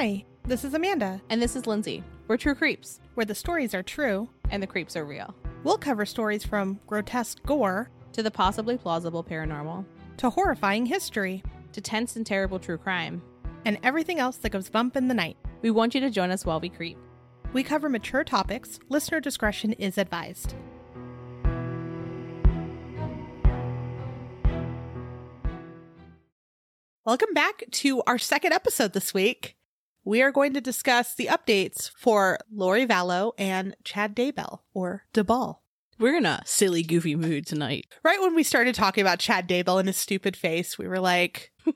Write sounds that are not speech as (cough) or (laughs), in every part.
Hi, this is Amanda, And this is Lindsay. We're True Creeps, where the stories are true. and the creeps are real. We'll cover stories from grotesque gore To the possibly plausible paranormal, to horrifying history to tense and terrible true crime. and everything else that goes bump in the night. We want you to join us while we creep. We cover mature topics. Listener discretion is advised. Welcome back to our second episode this week. We are going to discuss the updates for Lori Vallow and Chad Daybell, or DeBall. We're in a silly, goofy mood tonight. Right when we started talking about Chad Daybell and his stupid face, we were like, (laughs)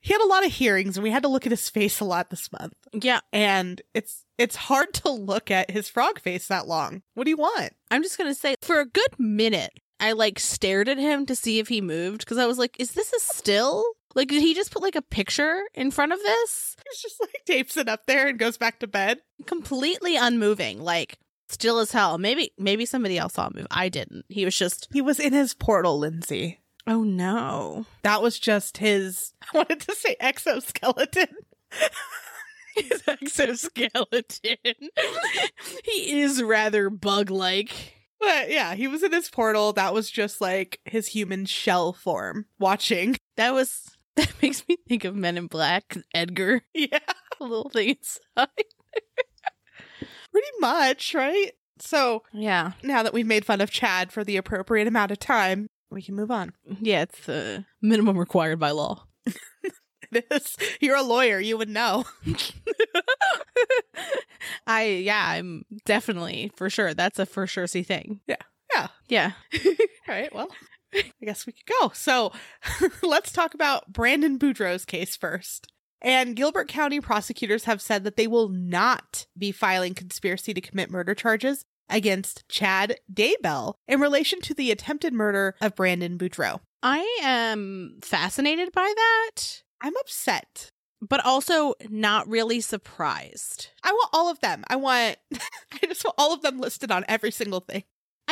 he had a lot of hearings and we had to look at his face a lot this month. Yeah, And it's it's hard to look at his frog face that long. What do you want? I'm just gonna say, for a good minute, I like stared at him to see if he moved because I was like, is this a still? Like, did he just put like a picture in front of this? He's just like tapes it up there and goes back to bed. Completely unmoving, like still as hell. Maybe, maybe somebody else saw him move. I didn't. He was just, He was in his portal, Lindsay. oh no. That was just his (laughs) I wanted to say exoskeleton. (laughs) his exoskeleton. (laughs) he is rather bug like. But yeah, he was in his portal. That was just like his human shell form watching. That was (laughs) that makes me think of Men in Black, Edgar, (laughs) (laughs) Yeah. the little thing inside. Pretty much, right? So Yeah. now that we've made fun of Chad for the appropriate amount of time, we can move on. Yeah, it's the minimum required by law. It is. You're a lawyer, you would know. I yeah, I'm definitely for sure. That's a for sure see thing. Yeah. Yeah. Yeah. All right, well, (laughs) I guess we could go. So (laughs) let's talk about Brandon Boudreaux's case first. And Gilbert County prosecutors have said that they will not be filing conspiracy to commit murder charges against Chad Daybell in relation to the attempted murder of Brandon Boudreaux. I am fascinated by that, I'm upset. but also not really surprised. I want all of them. I want, (laughs) I just want all of them listed on every single thing.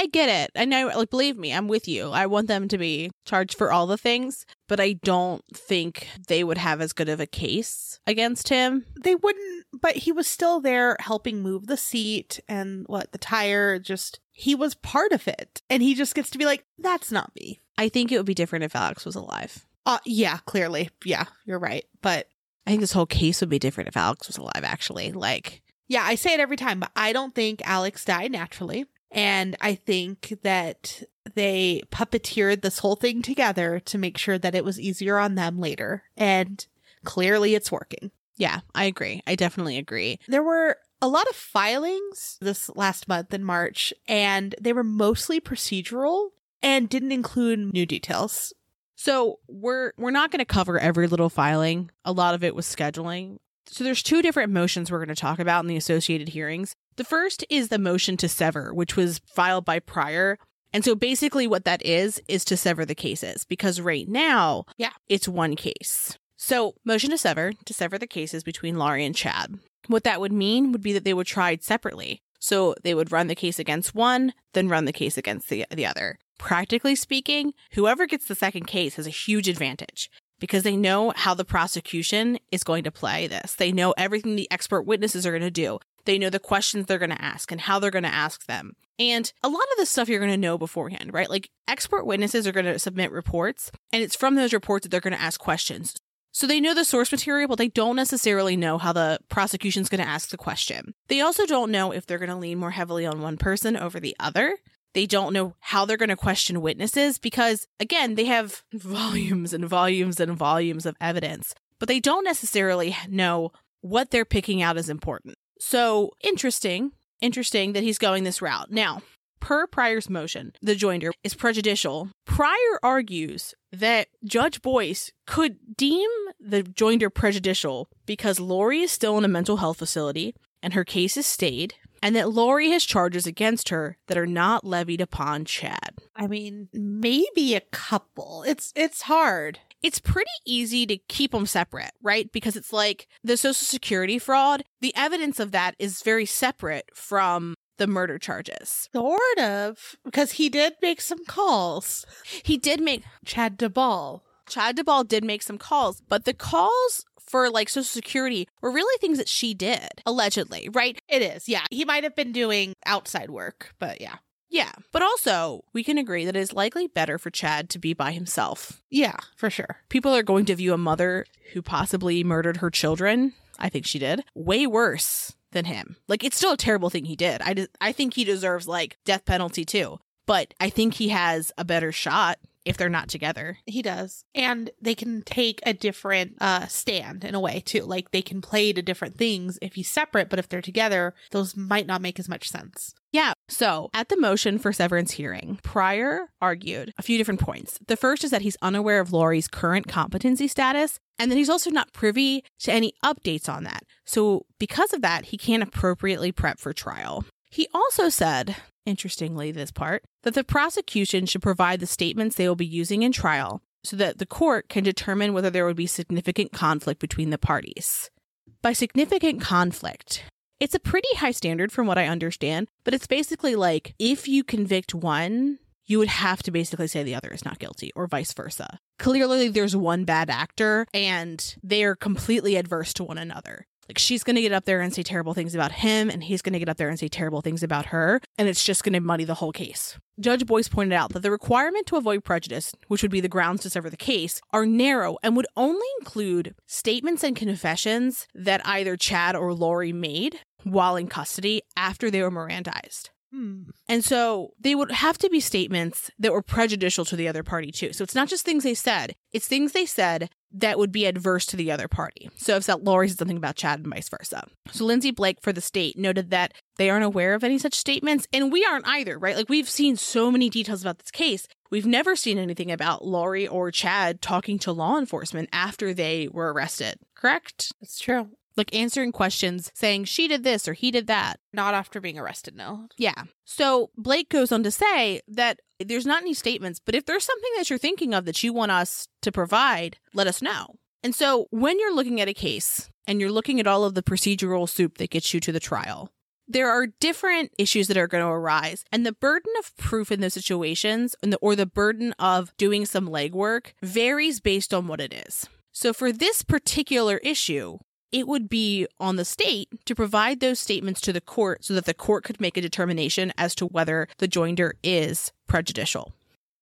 I get it. I know, like, believe me, I'm with you. I want them to be charged for all the things, but I don't think they would have as good of a case against him. They wouldn't, but he was still there helping move the seat and what the tire. Just he was part of it, and he just gets to be like, "That's not me." I think it would be different if Alex was alive. Uh, yeah, clearly, yeah, you're right. But I think this whole case would be different if Alex was alive, actually. Like, yeah, I say it every time, but I don't think Alex died naturally, and I think that they puppeteered this whole thing together to make sure that it was easier on them later, and clearly, it's working. yeah, I agree. I definitely agree. There were a lot of filings this last month in March, and they were mostly procedural and didn't include new details. So we're we're not going to cover every little filing. A lot of it was scheduling. So there's two different motions we're going to talk about in the associated hearings. The first is the motion to sever, which was filed by Prior. And so basically what that is is to sever the cases because right now, Yeah. it's one case. So motion to sever, to sever the cases between Lori and Chad. What that would mean would be that they would try it separately. So they would run the case against one, then run the case against the, the other. Practically speaking, whoever gets the second case has a huge advantage because they know how the prosecution is going to play this. They know everything the expert witnesses are going to do. They know the questions they're going to ask and how they're going to ask them. And a lot of this stuff you're going to know beforehand, right? Like expert witnesses are going to submit reports and it's from those reports that they're going to ask questions. So they know the source material, but they don't necessarily know how the prosecution's going to ask the question. They also don't know if they're going to lean more heavily on one person over the other. They don't know how they're going to question witnesses because, again, they have (laughs) volumes and volumes and volumes of evidence, but they don't necessarily know what they're picking out as important. So interesting, interesting that he's going this route. Now, per Prior's motion, the joinder is prejudicial. Prior argues that Judge Boyce could deem the joinder prejudicial because Lori is still in a mental health facility and her case is stayed, and that Lori has charges against her that are not levied upon Chad. I mean, maybe a couple. It's it's hard. It's pretty easy to keep them separate, right? Because it's like the Social Security fraud, the evidence of that is very separate from the murder charges. Sort of, because he did make some calls. He did make Chad DeBall. Chad Duvall did make some calls, but the calls for like Social Security were really things that she did, allegedly, right? It is, yeah. He might have been doing outside work, but yeah. Yeah. But also, we can agree that it is likely better for Chad to be by himself. Yeah, for sure. People are going to view a mother who possibly murdered her children, I think she did, way worse than him. Like, it's still a terrible thing he did. I, de- I think he deserves like death penalty too. But I think he has a better shot if they're not together. He does. And they can take a different uh stand in a way too. Like they can play to different things if he's separate, but if they're together, those might not make as much sense. Yeah. So at the motion for severance hearing, Prior argued a few different points. The first is that he's unaware of Lori's current competency status, and that he's also not privy to any updates on that. So because of that, he can't appropriately prep for trial. He also said, interestingly, this part, that the prosecution should provide the statements they will be using in trial so that the court can determine whether there would be significant conflict between the parties. By significant conflict, it's a pretty high standard from what I understand, but it's basically like if you convict one, you would have to basically say the other is not guilty or vice versa. Clearly, there's one bad actor and they are completely adverse to one another. Like she's going to get up there and say terrible things about him, and he's going to get up there and say terrible things about her, and it's just going to muddy the whole case. Judge Boyce pointed out that the requirement to avoid prejudice, which would be the grounds to sever the case, are narrow and would only include statements and confessions that either Chad or Lori made while in custody after they were Mirandized. Hmm. And so they would have to be statements that were prejudicial to the other party too. So it's not just things they said, it's things they said that would be adverse to the other party. So if Lori said something about Chad and vice versa. So Lindsey Blake for the state noted that they aren't aware of any such statements, and we aren't either, right? Like we've seen so many details about this case. We've never seen anything about Lori or Chad talking to law enforcement after they were arrested, correct? That's true. Like answering questions saying she did this or he did that. Not after being arrested, no. Yeah. So Blake goes on to say that there's not any statements, but if there's something that you're thinking of that you want us to provide, let us know. And so when you're looking at a case and you're looking at all of the procedural soup that gets you to the trial, there are different issues that are going to arise and the burden of proof in those situations and the, or the burden of doing some legwork varies based on what it is. So for this particular issue, it would be on the state to provide those statements to the court so that the court could make a determination as to whether the joinder is prejudicial.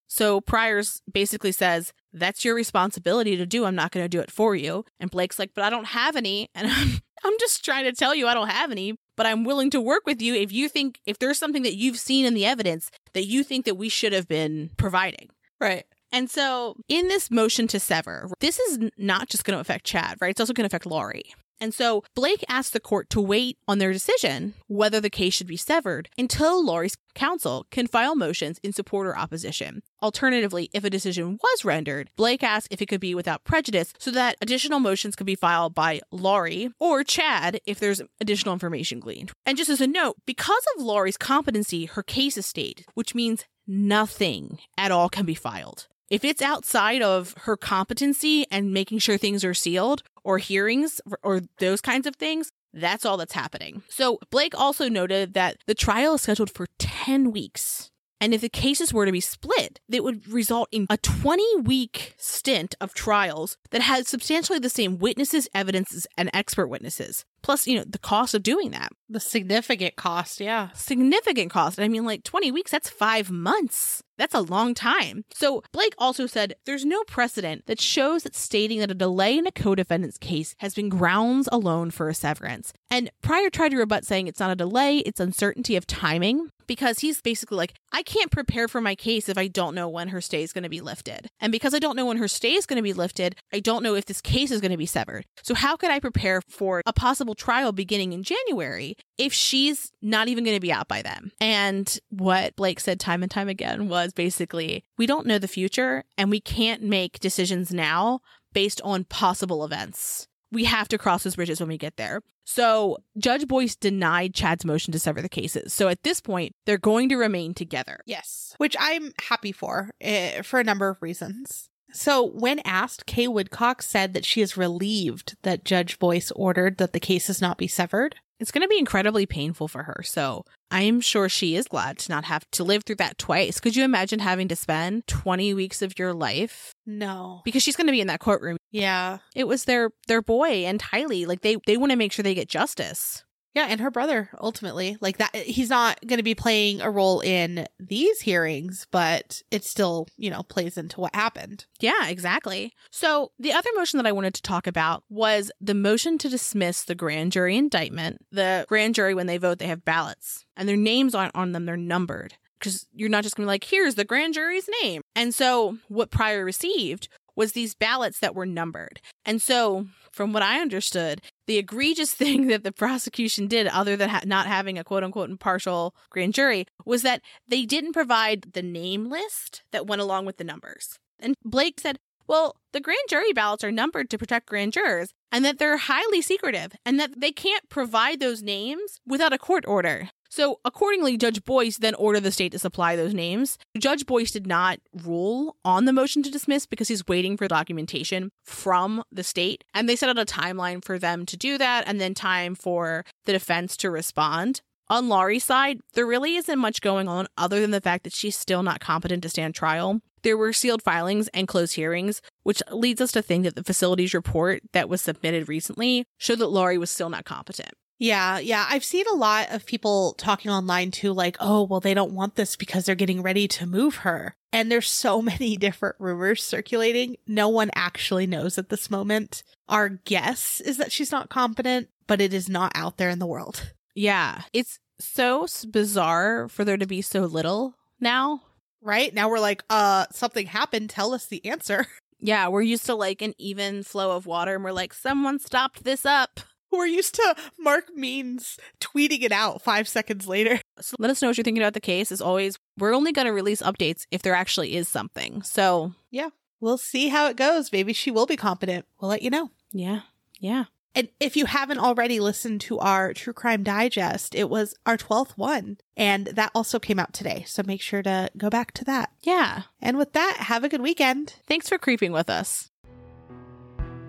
So Prior's basically says, that's your responsibility to do. I'm not going to do it for you. And Blake's like, but I don't have any. And (laughs) I'm, I'm just trying to tell you I don't have any, but I'm willing to work with you if you think, if there's something that you've seen in the evidence that you think that we should have been providing. Right. And so, in this motion to sever, this is not just going to affect Chad, right? It's also going to affect Lori. And so, Blake asked the court to wait on their decision whether the case should be severed until Lori's counsel can file motions in support or opposition. Alternatively, if a decision was rendered, Blake asked if it could be without prejudice so that additional motions could be filed by Lori or Chad if there's additional information gleaned. And just as a note, because of Lori's competency, her case is stayed, which means nothing at all can be filed. If it's outside of her competency and making sure things are sealed or hearings or those kinds of things, that's all that's happening. So Blake also noted that the trial is scheduled for 10 weeks. And if the cases were to be split, it would result in a 20 week stint of trials that had substantially the same witnesses, evidences, and expert witnesses. Plus, you know, the cost of doing that. The significant cost, yeah. Significant cost. I mean, like 20 weeks, that's five months. That's a long time. So, Blake also said there's no precedent that shows that stating that a delay in a co defendant's case has been grounds alone for a severance. And Prior tried to rebut saying it's not a delay, it's uncertainty of timing because he's basically like, I can't prepare for my case if I don't know when her stay is going to be lifted. And because I don't know when her stay is going to be lifted, I don't know if this case is going to be severed. So, how could I prepare for a possible trial beginning in January if she's not even going to be out by then? And what Blake said time and time again was basically, we don't know the future and we can't make decisions now based on possible events we have to cross those bridges when we get there. So Judge Boyce denied Chad's motion to sever the cases. So at this point, they're going to remain together. Yes. Which I'm happy for, uh, for a number of reasons. So, when asked, Kay Woodcock said that she is relieved that Judge Boyce ordered that the cases not be severed. It's going to be incredibly painful for her. So I'm sure she is glad to not have to live through that twice. Could you imagine having to spend 20 weeks of your life? No. Because she's going to be in that courtroom. Yeah. It was their their boy and Tylee. Like they they want to make sure they get justice. Yeah, and her brother ultimately. Like that he's not going to be playing a role in these hearings, but it still, you know, plays into what happened. Yeah, exactly. So, the other motion that I wanted to talk about was the motion to dismiss the grand jury indictment. The grand jury when they vote, they have ballots and their names aren't on them, they're numbered. Because you're not just going to be like, here's the grand jury's name. And so, what Prior received was these ballots that were numbered. And so, from what I understood, the egregious (laughs) thing that the prosecution did, other than ha- not having a quote unquote impartial grand jury, was that they didn't provide the name list that went along with the numbers. And Blake said, well, the grand jury ballots are numbered to protect grand jurors and that they're highly secretive and that they can't provide those names without a court order. So, accordingly, Judge Boyce then ordered the state to supply those names. Judge Boyce did not rule on the motion to dismiss because he's waiting for documentation from the state. And they set out a timeline for them to do that and then time for the defense to respond. On Lori's side, there really isn't much going on other than the fact that she's still not competent to stand trial. There were sealed filings and closed hearings, which leads us to think that the facility's report that was submitted recently showed that Lori was still not competent. Yeah, yeah. I've seen a lot of people talking online too, like, oh, well, they don't want this because they're getting ready to move her. And there's so (laughs) many different rumors circulating. No one actually knows at this moment. Our guess is that she's not competent, but it is not out there in the world. Yeah, it's so bizarre for there to be so little now. Right? Now we're like, uh, something happened. Tell us the answer. (laughs) Yeah, we're used to like an even flow of water and we're like, someone stopped this up. We're used to Mark Means tweeting it out five seconds later. So let us know what you're thinking about the case. As always, we're only going to release updates if there actually is something. So, yeah, we'll see how it goes. Maybe she will be competent. We'll let you know. Yeah. Yeah. And if you haven't already listened to our True Crime Digest, it was our 12th one. And that also came out today. So make sure to go back to that. Yeah. And with that, have a good weekend. Thanks for creeping with us.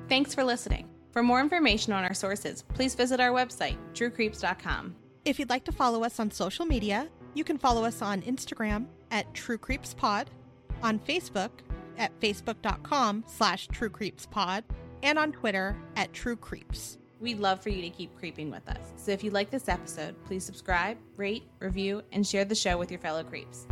Thanks for listening. For more information on our sources, please visit our website, truecreeps.com. If you'd like to follow us on social media, you can follow us on Instagram at TrueCreepsPod, on Facebook at facebook.com slash True Creeps Pod, and on Twitter at True Creeps. We'd love for you to keep creeping with us. So if you like this episode, please subscribe, rate, review, and share the show with your fellow creeps.